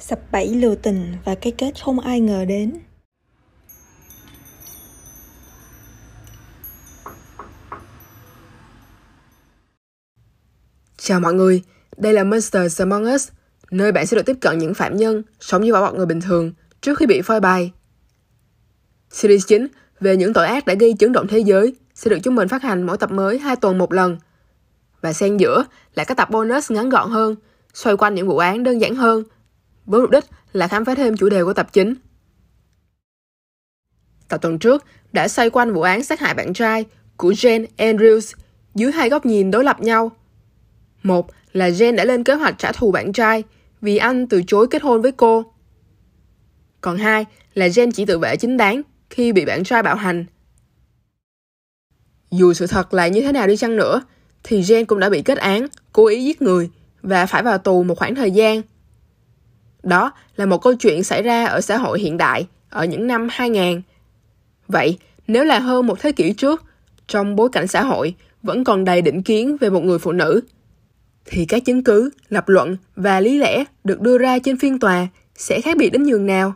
sập bẫy lừa tình và cái kết không ai ngờ đến Chào mọi người, đây là Monsters Among Us, nơi bạn sẽ được tiếp cận những phạm nhân sống như vỏ bọc người bình thường trước khi bị phơi bày. Series 9 về những tội ác đã gây chấn động thế giới sẽ được chúng mình phát hành mỗi tập mới hai tuần một lần. Và xen giữa là các tập bonus ngắn gọn hơn, xoay quanh những vụ án đơn giản hơn, với mục đích là khám phá thêm chủ đề của tập chính. Tập tuần trước đã xoay quanh vụ án sát hại bạn trai của Jane Andrews dưới hai góc nhìn đối lập nhau. Một là Jane đã lên kế hoạch trả thù bạn trai vì anh từ chối kết hôn với cô. Còn hai là Jane chỉ tự vệ chính đáng khi bị bạn trai bạo hành. Dù sự thật là như thế nào đi chăng nữa, thì Jane cũng đã bị kết án, cố ý giết người và phải vào tù một khoảng thời gian. Đó là một câu chuyện xảy ra ở xã hội hiện đại ở những năm 2000. Vậy, nếu là hơn một thế kỷ trước, trong bối cảnh xã hội vẫn còn đầy định kiến về một người phụ nữ, thì các chứng cứ, lập luận và lý lẽ được đưa ra trên phiên tòa sẽ khác biệt đến nhường nào?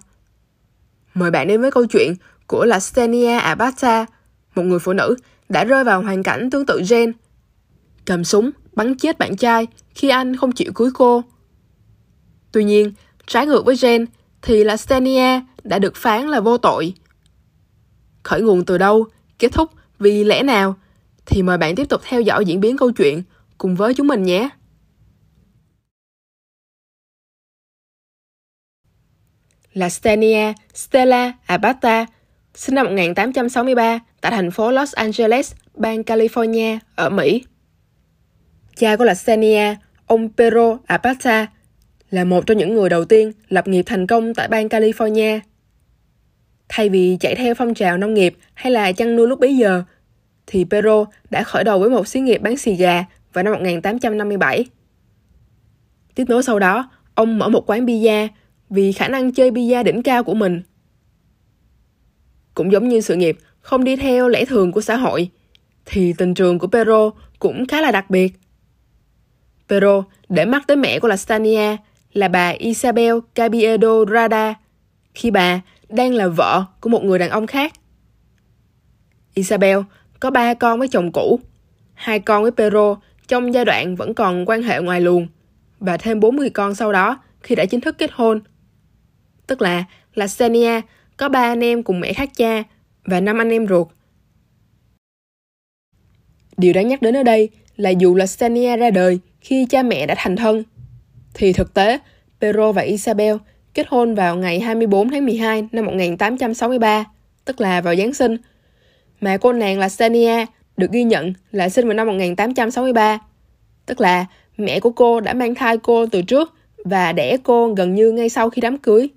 Mời bạn đến với câu chuyện của Lastenia Abata, một người phụ nữ đã rơi vào hoàn cảnh tương tự Jane. Cầm súng, bắn chết bạn trai khi anh không chịu cưới cô. Tuy nhiên, trái ngược với Jane thì là Stenia đã được phán là vô tội. Khởi nguồn từ đâu, kết thúc vì lẽ nào thì mời bạn tiếp tục theo dõi diễn biến câu chuyện cùng với chúng mình nhé. là Stenia Stella Abata sinh năm 1863 tại thành phố Los Angeles, bang California ở Mỹ. Cha của là Stenia ông Pedro Abata, là một trong những người đầu tiên lập nghiệp thành công tại bang California. Thay vì chạy theo phong trào nông nghiệp hay là chăn nuôi lúc bấy giờ, thì Pero đã khởi đầu với một xí nghiệp bán xì gà vào năm 1857. Tiếp nối sau đó, ông mở một quán pizza vì khả năng chơi pizza đỉnh cao của mình. Cũng giống như sự nghiệp không đi theo lẽ thường của xã hội, thì tình trường của Pero cũng khá là đặc biệt. Pero để mắt tới mẹ của Lastania là bà Isabel Cabiedo Rada, khi bà đang là vợ của một người đàn ông khác. Isabel có ba con với chồng cũ, hai con với Pedro trong giai đoạn vẫn còn quan hệ ngoài luồng, và thêm 40 con sau đó khi đã chính thức kết hôn. Tức là là Senia có ba anh em cùng mẹ khác cha và năm anh em ruột. Điều đáng nhắc đến ở đây là dù là Senia ra đời khi cha mẹ đã thành thân, thì thực tế Pedro và Isabel kết hôn vào ngày 24 tháng 12 năm 1863, tức là vào Giáng sinh. Mà cô nàng là Senia được ghi nhận là sinh vào năm 1863, tức là mẹ của cô đã mang thai cô từ trước và đẻ cô gần như ngay sau khi đám cưới.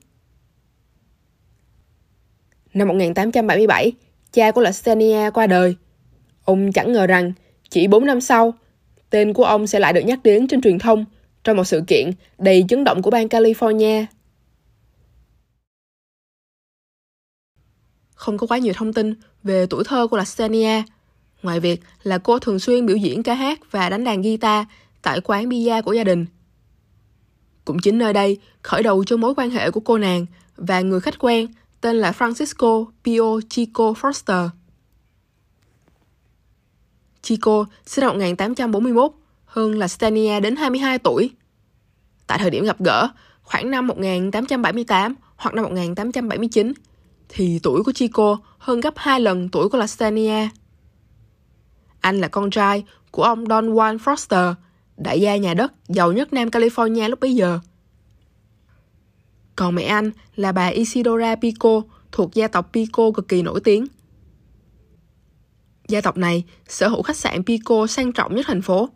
Năm 1877, cha của Lastenia qua đời. Ông chẳng ngờ rằng chỉ 4 năm sau, tên của ông sẽ lại được nhắc đến trên truyền thông trong một sự kiện đầy chấn động của bang California. Không có quá nhiều thông tin về tuổi thơ của Lastenia, ngoài việc là cô thường xuyên biểu diễn ca hát và đánh đàn guitar tại quán bia của gia đình. Cũng chính nơi đây khởi đầu cho mối quan hệ của cô nàng và người khách quen tên là Francisco Pio Chico Foster. Chico sinh năm 1841, hơn là Stania đến 22 tuổi. Tại thời điểm gặp gỡ, khoảng năm 1878 hoặc năm 1879, thì tuổi của Chico hơn gấp 2 lần tuổi của Lastania. Anh là con trai của ông Don Juan Foster, đại gia nhà đất giàu nhất Nam California lúc bấy giờ. Còn mẹ anh là bà Isidora Pico thuộc gia tộc Pico cực kỳ nổi tiếng. Gia tộc này sở hữu khách sạn Pico sang trọng nhất thành phố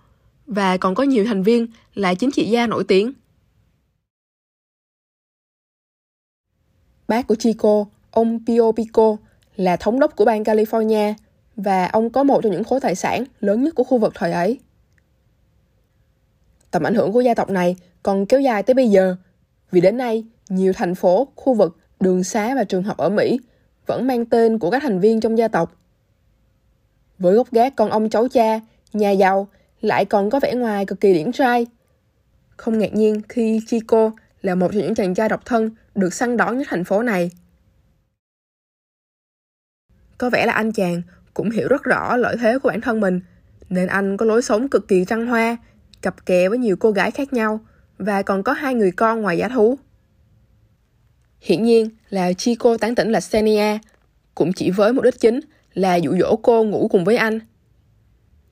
và còn có nhiều thành viên là chính trị gia nổi tiếng. Bác của Chico, ông Pio Pico, là thống đốc của bang California và ông có một trong những khối tài sản lớn nhất của khu vực thời ấy. Tầm ảnh hưởng của gia tộc này còn kéo dài tới bây giờ, vì đến nay nhiều thành phố, khu vực, đường xá và trường học ở Mỹ vẫn mang tên của các thành viên trong gia tộc. Với gốc gác con ông cháu cha, nhà giàu lại còn có vẻ ngoài cực kỳ điển trai. Không ngạc nhiên khi Chico là một trong những chàng trai độc thân được săn đón nhất thành phố này. Có vẻ là anh chàng cũng hiểu rất rõ lợi thế của bản thân mình, nên anh có lối sống cực kỳ trăng hoa, cặp kè với nhiều cô gái khác nhau và còn có hai người con ngoài giá thú. Hiển nhiên là Chico tán tỉnh là Xenia, cũng chỉ với mục đích chính là dụ dỗ cô ngủ cùng với anh.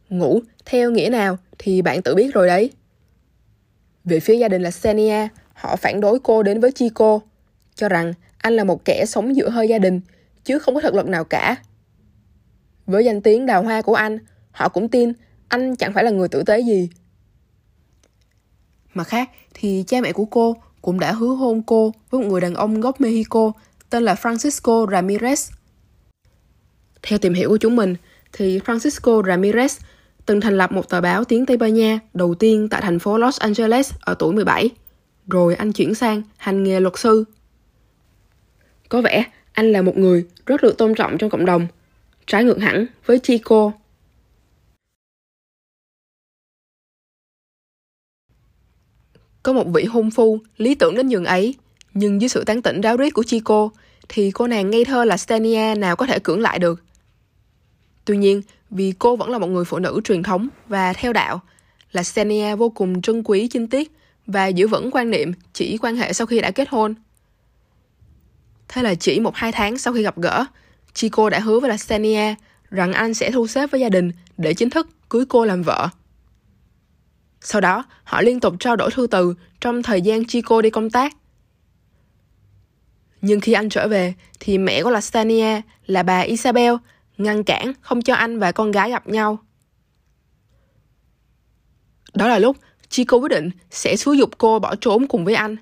Ngủ theo nghĩa nào thì bạn tự biết rồi đấy. Về phía gia đình là Xenia, họ phản đối cô đến với Chico, cho rằng anh là một kẻ sống giữa hơi gia đình, chứ không có thực lực nào cả. Với danh tiếng đào hoa của anh, họ cũng tin anh chẳng phải là người tử tế gì. Mặt khác thì cha mẹ của cô cũng đã hứa hôn cô với một người đàn ông gốc Mexico tên là Francisco Ramirez. Theo tìm hiểu của chúng mình, thì Francisco Ramirez từng thành lập một tờ báo tiếng Tây Ban Nha đầu tiên tại thành phố Los Angeles ở tuổi 17. Rồi anh chuyển sang hành nghề luật sư. Có vẻ anh là một người rất được tôn trọng trong cộng đồng, trái ngược hẳn với Chico. Có một vị hôn phu lý tưởng đến nhường ấy, nhưng dưới sự tán tỉnh ráo riết của Chico, thì cô nàng ngây thơ là Stenia nào có thể cưỡng lại được. Tuy nhiên, vì cô vẫn là một người phụ nữ truyền thống và theo đạo, là Senia vô cùng trân quý chinh tiết và giữ vững quan niệm chỉ quan hệ sau khi đã kết hôn. Thế là chỉ một hai tháng sau khi gặp gỡ, Chico đã hứa với Lastenia rằng anh sẽ thu xếp với gia đình để chính thức cưới cô làm vợ. Sau đó, họ liên tục trao đổi thư từ trong thời gian Chico đi công tác. Nhưng khi anh trở về, thì mẹ của Lastania là bà Isabel ngăn cản không cho anh và con gái gặp nhau. Đó là lúc Chico quyết định sẽ xúi dục cô bỏ trốn cùng với anh.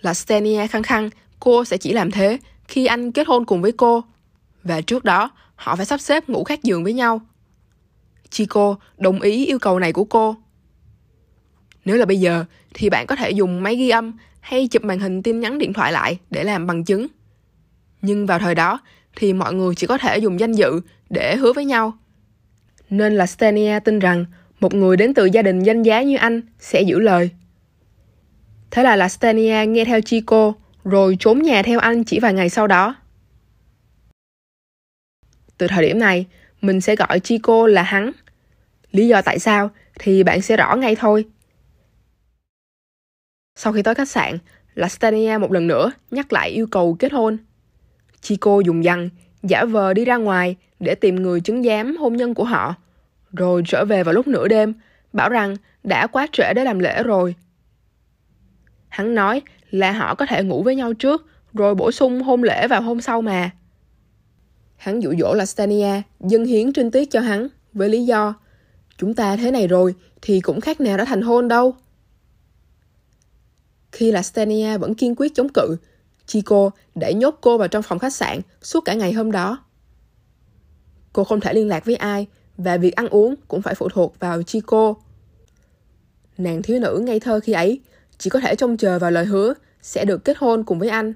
Là Stenia khăng khăng cô sẽ chỉ làm thế khi anh kết hôn cùng với cô. Và trước đó, họ phải sắp xếp ngủ khác giường với nhau. Chico đồng ý yêu cầu này của cô. Nếu là bây giờ, thì bạn có thể dùng máy ghi âm hay chụp màn hình tin nhắn điện thoại lại để làm bằng chứng. Nhưng vào thời đó, thì mọi người chỉ có thể dùng danh dự để hứa với nhau. Nên là Stenia tin rằng một người đến từ gia đình danh giá như anh sẽ giữ lời. Thế là Lastenia nghe theo Chico rồi trốn nhà theo anh chỉ vài ngày sau đó. Từ thời điểm này, mình sẽ gọi Chico là hắn. Lý do tại sao thì bạn sẽ rõ ngay thôi. Sau khi tới khách sạn, Lastania một lần nữa nhắc lại yêu cầu kết hôn. Chico dùng dằn, giả vờ đi ra ngoài để tìm người chứng giám hôn nhân của họ, rồi trở về vào lúc nửa đêm, bảo rằng đã quá trễ để làm lễ rồi. Hắn nói là họ có thể ngủ với nhau trước, rồi bổ sung hôn lễ vào hôm sau mà. Hắn dụ dỗ là Stania dâng hiến trinh tiết cho hắn với lý do chúng ta thế này rồi thì cũng khác nào đã thành hôn đâu. Khi là Stania vẫn kiên quyết chống cự, Chico đã nhốt cô vào trong phòng khách sạn suốt cả ngày hôm đó. Cô không thể liên lạc với ai và việc ăn uống cũng phải phụ thuộc vào Chico. Nàng thiếu nữ ngây thơ khi ấy chỉ có thể trông chờ vào lời hứa sẽ được kết hôn cùng với anh.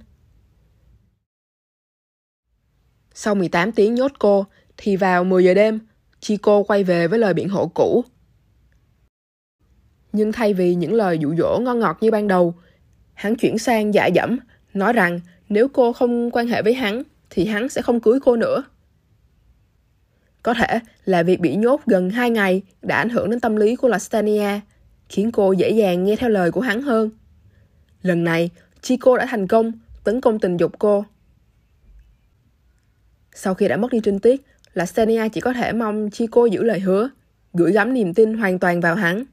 Sau 18 tiếng nhốt cô, thì vào 10 giờ đêm, Chico quay về với lời biện hộ cũ. Nhưng thay vì những lời dụ dỗ ngon ngọt như ban đầu, hắn chuyển sang dạ dẫm, nói rằng nếu cô không quan hệ với hắn, thì hắn sẽ không cưới cô nữa. Có thể là việc bị nhốt gần 2 ngày đã ảnh hưởng đến tâm lý của Lastania, khiến cô dễ dàng nghe theo lời của hắn hơn. Lần này, Chico đã thành công tấn công tình dục cô. Sau khi đã mất đi trinh tiết, Lastania chỉ có thể mong Chico giữ lời hứa, gửi gắm niềm tin hoàn toàn vào hắn.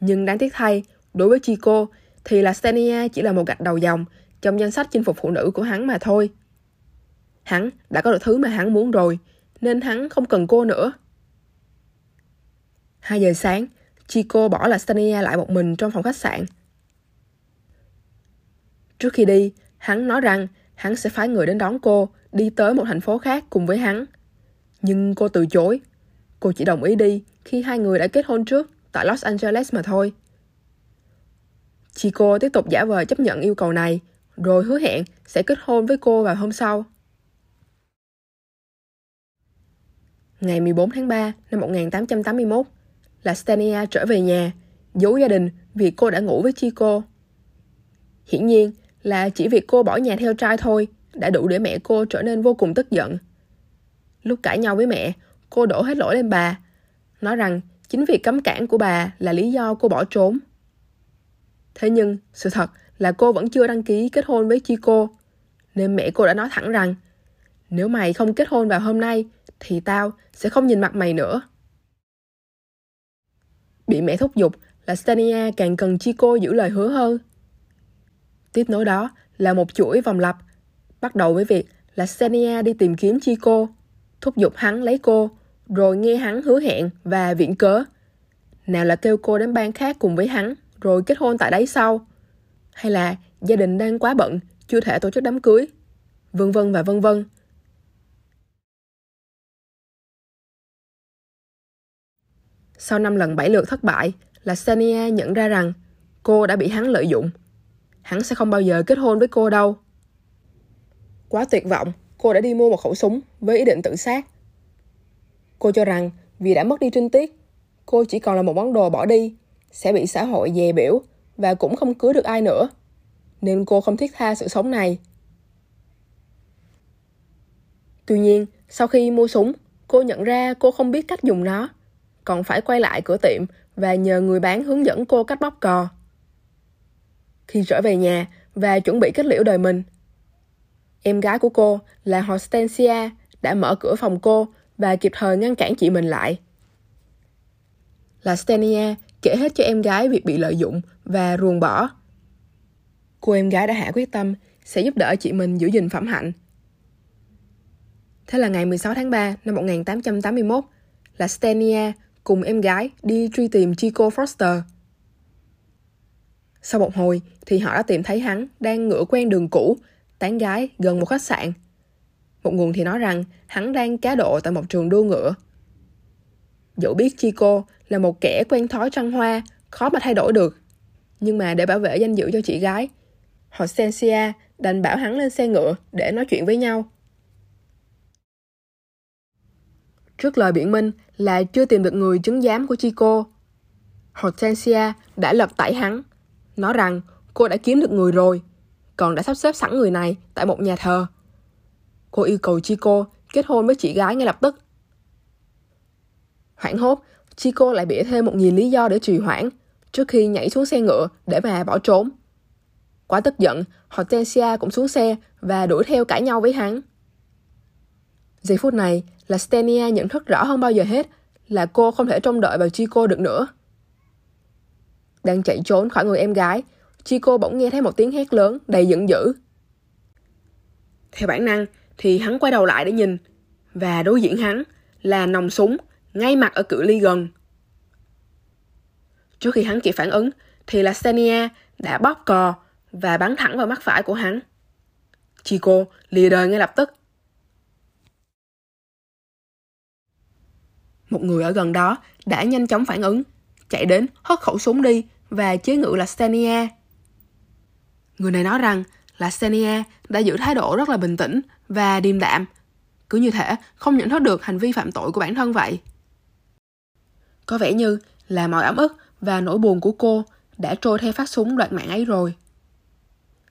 Nhưng đáng tiếc thay, đối với Chico thì là Stenia chỉ là một gạch đầu dòng trong danh sách chinh phục phụ nữ của hắn mà thôi. Hắn đã có được thứ mà hắn muốn rồi, nên hắn không cần cô nữa. 2 giờ sáng, Chico bỏ là Stania lại một mình trong phòng khách sạn. Trước khi đi, hắn nói rằng hắn sẽ phái người đến đón cô đi tới một thành phố khác cùng với hắn. Nhưng cô từ chối. Cô chỉ đồng ý đi khi hai người đã kết hôn trước tại Los Angeles mà thôi. Chico tiếp tục giả vờ chấp nhận yêu cầu này, rồi hứa hẹn sẽ kết hôn với cô vào hôm sau. Ngày 14 tháng 3 năm 1881, là Stania trở về nhà, giấu gia đình vì cô đã ngủ với Chico. Hiển nhiên là chỉ việc cô bỏ nhà theo trai thôi đã đủ để mẹ cô trở nên vô cùng tức giận. Lúc cãi nhau với mẹ, cô đổ hết lỗi lên bà, nói rằng chính việc cấm cản của bà là lý do cô bỏ trốn. Thế nhưng, sự thật là cô vẫn chưa đăng ký kết hôn với Chico, nên mẹ cô đã nói thẳng rằng nếu mày không kết hôn vào hôm nay thì tao sẽ không nhìn mặt mày nữa. Bị mẹ thúc giục là Stania càng cần Chico giữ lời hứa hơn. Tiếp nối đó là một chuỗi vòng lặp, bắt đầu với việc là Stania đi tìm kiếm Chico, thúc giục hắn lấy cô, rồi nghe hắn hứa hẹn và viện cớ. Nào là kêu cô đến bang khác cùng với hắn, rồi kết hôn tại đấy sau. Hay là gia đình đang quá bận, chưa thể tổ chức đám cưới. Vân vân và vân vân. Sau năm lần bảy lượt thất bại, là Sania nhận ra rằng cô đã bị hắn lợi dụng. Hắn sẽ không bao giờ kết hôn với cô đâu. Quá tuyệt vọng, cô đã đi mua một khẩu súng với ý định tự sát. Cô cho rằng vì đã mất đi trinh tiết, cô chỉ còn là một món đồ bỏ đi, sẽ bị xã hội dè biểu và cũng không cưới được ai nữa. Nên cô không thiết tha sự sống này. Tuy nhiên, sau khi mua súng, cô nhận ra cô không biết cách dùng nó còn phải quay lại cửa tiệm và nhờ người bán hướng dẫn cô cách bóp cò. Khi trở về nhà và chuẩn bị kết liễu đời mình, em gái của cô là Hortensia đã mở cửa phòng cô và kịp thời ngăn cản chị mình lại. Là Stenia kể hết cho em gái việc bị lợi dụng và ruồng bỏ. Cô em gái đã hạ quyết tâm sẽ giúp đỡ chị mình giữ gìn phẩm hạnh. Thế là ngày 16 tháng 3 năm 1881, là Stenia cùng em gái đi truy tìm Chico Foster. Sau một hồi thì họ đã tìm thấy hắn đang ngựa quen đường cũ, tán gái gần một khách sạn. Một nguồn thì nói rằng hắn đang cá độ tại một trường đua ngựa. Dẫu biết Chico là một kẻ quen thói trăng hoa, khó mà thay đổi được. Nhưng mà để bảo vệ danh dự cho chị gái, Hortensia đành bảo hắn lên xe ngựa để nói chuyện với nhau. Trước lời biện minh là chưa tìm được người chứng giám của Chico. Hortensia đã lật tẩy hắn, nói rằng cô đã kiếm được người rồi, còn đã sắp xếp sẵn người này tại một nhà thờ. Cô yêu cầu Chico kết hôn với chị gái ngay lập tức. Hoảng hốt, Chico lại bịa thêm một nghìn lý do để trì hoãn trước khi nhảy xuống xe ngựa để mà bỏ trốn. Quá tức giận, Hortensia cũng xuống xe và đuổi theo cãi nhau với hắn. Giây phút này là Stenia nhận thức rõ hơn bao giờ hết là cô không thể trông đợi vào Chico được nữa. Đang chạy trốn khỏi người em gái, Chico bỗng nghe thấy một tiếng hét lớn đầy giận dữ. Theo bản năng thì hắn quay đầu lại để nhìn và đối diện hắn là nòng súng ngay mặt ở cự ly gần. Trước khi hắn kịp phản ứng thì là Stenia đã bóp cò và bắn thẳng vào mắt phải của hắn. Chico lìa đời ngay lập tức Một người ở gần đó đã nhanh chóng phản ứng, chạy đến hất khẩu súng đi và chế ngự là Stenia. Người này nói rằng là Stenia đã giữ thái độ rất là bình tĩnh và điềm đạm, cứ như thể không nhận thức được hành vi phạm tội của bản thân vậy. Có vẻ như là mọi ấm ức và nỗi buồn của cô đã trôi theo phát súng đoạt mạng ấy rồi.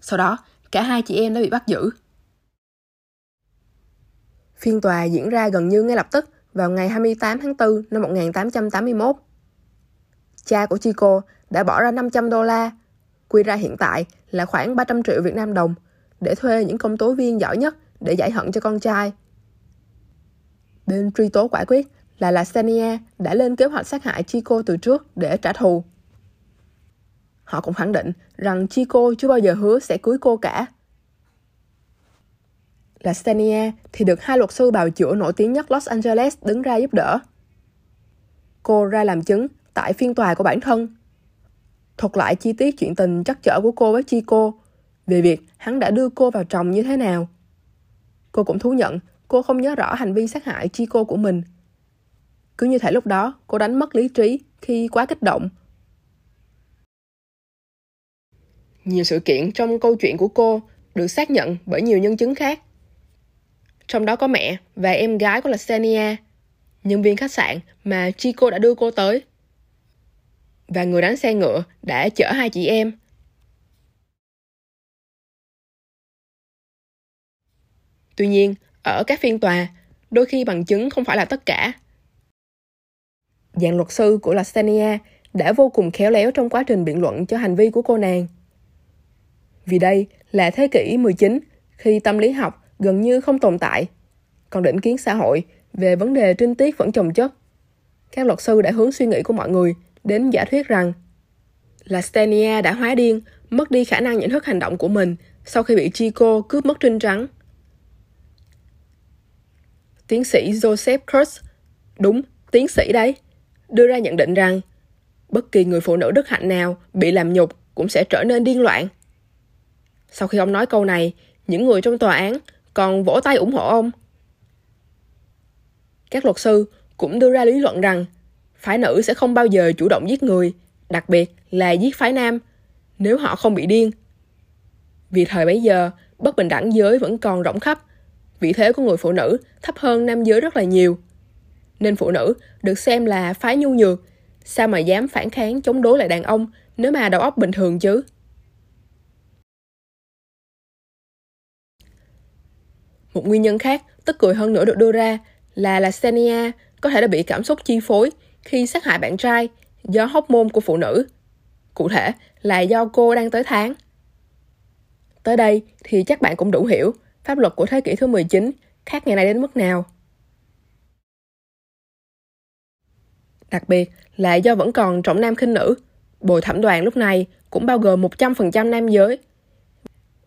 Sau đó, cả hai chị em đã bị bắt giữ. Phiên tòa diễn ra gần như ngay lập tức vào ngày 28 tháng 4 năm 1881. Cha của Chico đã bỏ ra 500 đô la, quy ra hiện tại là khoảng 300 triệu Việt Nam đồng, để thuê những công tố viên giỏi nhất để giải hận cho con trai. Bên truy tố quả quyết là Lasania đã lên kế hoạch sát hại Chico từ trước để trả thù. Họ cũng khẳng định rằng Chico chưa bao giờ hứa sẽ cưới cô cả là thì được hai luật sư bào chữa nổi tiếng nhất Los Angeles đứng ra giúp đỡ. Cô ra làm chứng tại phiên tòa của bản thân. Thuật lại chi tiết chuyện tình chắc chở của cô với Chico về việc hắn đã đưa cô vào chồng như thế nào. Cô cũng thú nhận cô không nhớ rõ hành vi sát hại Chico của mình. Cứ như thể lúc đó cô đánh mất lý trí khi quá kích động. Nhiều sự kiện trong câu chuyện của cô được xác nhận bởi nhiều nhân chứng khác trong đó có mẹ và em gái của Lasenia, nhân viên khách sạn mà Chico đã đưa cô tới. và người đánh xe ngựa đã chở hai chị em. Tuy nhiên, ở các phiên tòa, đôi khi bằng chứng không phải là tất cả. Dạng luật sư của Lastania, đã vô cùng khéo léo trong quá trình biện luận cho hành vi của cô nàng. Vì đây là thế kỷ 19 khi tâm lý học gần như không tồn tại, còn định kiến xã hội về vấn đề trinh tiết vẫn chồng chất. Các luật sư đã hướng suy nghĩ của mọi người đến giả thuyết rằng làstenia đã hóa điên, mất đi khả năng nhận thức hành động của mình sau khi bị Chico cướp mất trinh trắng. Tiến sĩ Joseph Kurtz, đúng, tiến sĩ đấy, đưa ra nhận định rằng bất kỳ người phụ nữ đức hạnh nào bị làm nhục cũng sẽ trở nên điên loạn. Sau khi ông nói câu này, những người trong tòa án còn vỗ tay ủng hộ ông. Các luật sư cũng đưa ra lý luận rằng phái nữ sẽ không bao giờ chủ động giết người, đặc biệt là giết phái nam, nếu họ không bị điên. Vì thời bấy giờ, bất bình đẳng giới vẫn còn rộng khắp, vị thế của người phụ nữ thấp hơn nam giới rất là nhiều. Nên phụ nữ được xem là phái nhu nhược, sao mà dám phản kháng chống đối lại đàn ông nếu mà đầu óc bình thường chứ? Một nguyên nhân khác tức cười hơn nữa được đưa ra là Lastenia có thể đã bị cảm xúc chi phối khi sát hại bạn trai do hóc môn của phụ nữ. Cụ thể là do cô đang tới tháng. Tới đây thì chắc bạn cũng đủ hiểu pháp luật của thế kỷ thứ 19 khác ngày nay đến mức nào. Đặc biệt là do vẫn còn trọng nam khinh nữ, bồi thẩm đoàn lúc này cũng bao gồm 100% nam giới.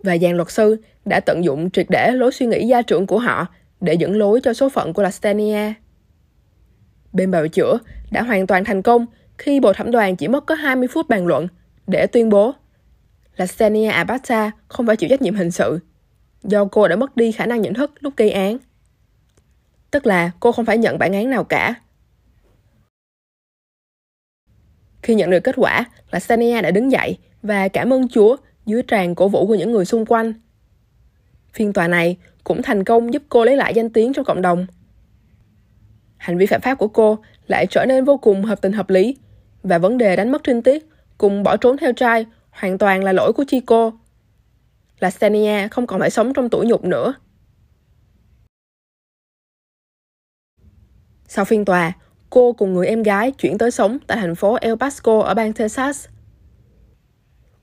Và dàn luật sư đã tận dụng triệt để lối suy nghĩ gia trưởng của họ để dẫn lối cho số phận của Lastenia. Bên bào chữa đã hoàn toàn thành công khi bộ thẩm đoàn chỉ mất có 20 phút bàn luận để tuyên bố Lastenia Abata không phải chịu trách nhiệm hình sự do cô đã mất đi khả năng nhận thức lúc gây án. Tức là cô không phải nhận bản án nào cả. Khi nhận được kết quả, Lastenia đã đứng dậy và cảm ơn Chúa dưới tràn cổ vũ của những người xung quanh. Phiên tòa này cũng thành công giúp cô lấy lại danh tiếng trong cộng đồng. Hành vi phạm pháp của cô lại trở nên vô cùng hợp tình hợp lý và vấn đề đánh mất trinh tiết cùng bỏ trốn theo trai hoàn toàn là lỗi của Chico. Là Stenia không còn phải sống trong tủi nhục nữa. Sau phiên tòa, cô cùng người em gái chuyển tới sống tại thành phố El Paso ở bang Texas.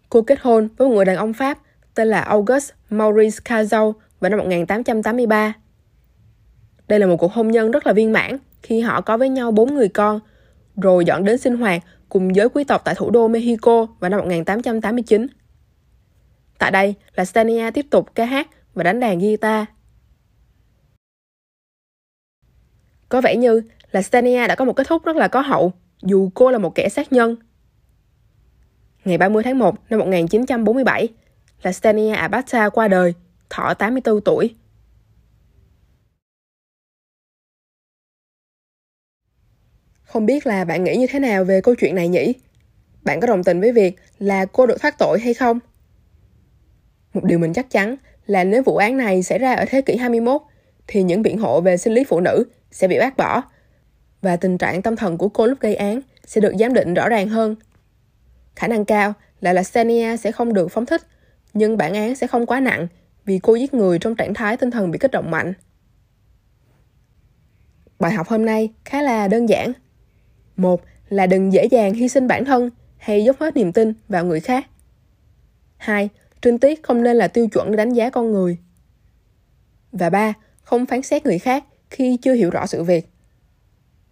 Cô kết hôn với một người đàn ông Pháp tên là August Maurice Cazal vào năm 1883. Đây là một cuộc hôn nhân rất là viên mãn khi họ có với nhau bốn người con, rồi dọn đến sinh hoạt cùng giới quý tộc tại thủ đô Mexico vào năm 1889. Tại đây là Stania tiếp tục ca hát và đánh đàn guitar. Có vẻ như là Stania đã có một kết thúc rất là có hậu, dù cô là một kẻ sát nhân. Ngày 30 tháng 1 năm 1947, là Stania Abata qua đời, thọ 84 tuổi. Không biết là bạn nghĩ như thế nào về câu chuyện này nhỉ? Bạn có đồng tình với việc là cô được thoát tội hay không? Một điều mình chắc chắn là nếu vụ án này xảy ra ở thế kỷ 21 thì những biện hộ về sinh lý phụ nữ sẽ bị bác bỏ và tình trạng tâm thần của cô lúc gây án sẽ được giám định rõ ràng hơn. Khả năng cao là là Senia sẽ không được phóng thích, nhưng bản án sẽ không quá nặng vì cô giết người trong trạng thái tinh thần bị kích động mạnh. Bài học hôm nay khá là đơn giản. Một là đừng dễ dàng hy sinh bản thân hay dốc hết niềm tin vào người khác. Hai, trinh tiết không nên là tiêu chuẩn để đánh giá con người. Và ba, không phán xét người khác khi chưa hiểu rõ sự việc.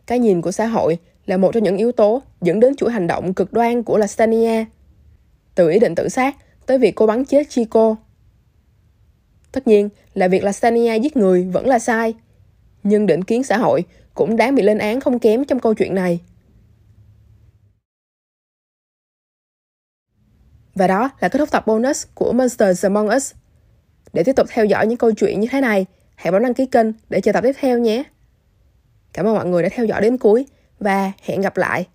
Cái nhìn của xã hội là một trong những yếu tố dẫn đến chuỗi hành động cực đoan của Lastania. Từ ý định tự sát tới việc cô bắn chết Chico. Tất nhiên là việc Lastania giết người vẫn là sai, nhưng định kiến xã hội cũng đáng bị lên án không kém trong câu chuyện này. Và đó là kết thúc tập bonus của Monsters Among Us. Để tiếp tục theo dõi những câu chuyện như thế này, hãy bấm đăng ký kênh để chờ tập tiếp theo nhé. Cảm ơn mọi người đã theo dõi đến cuối và hẹn gặp lại.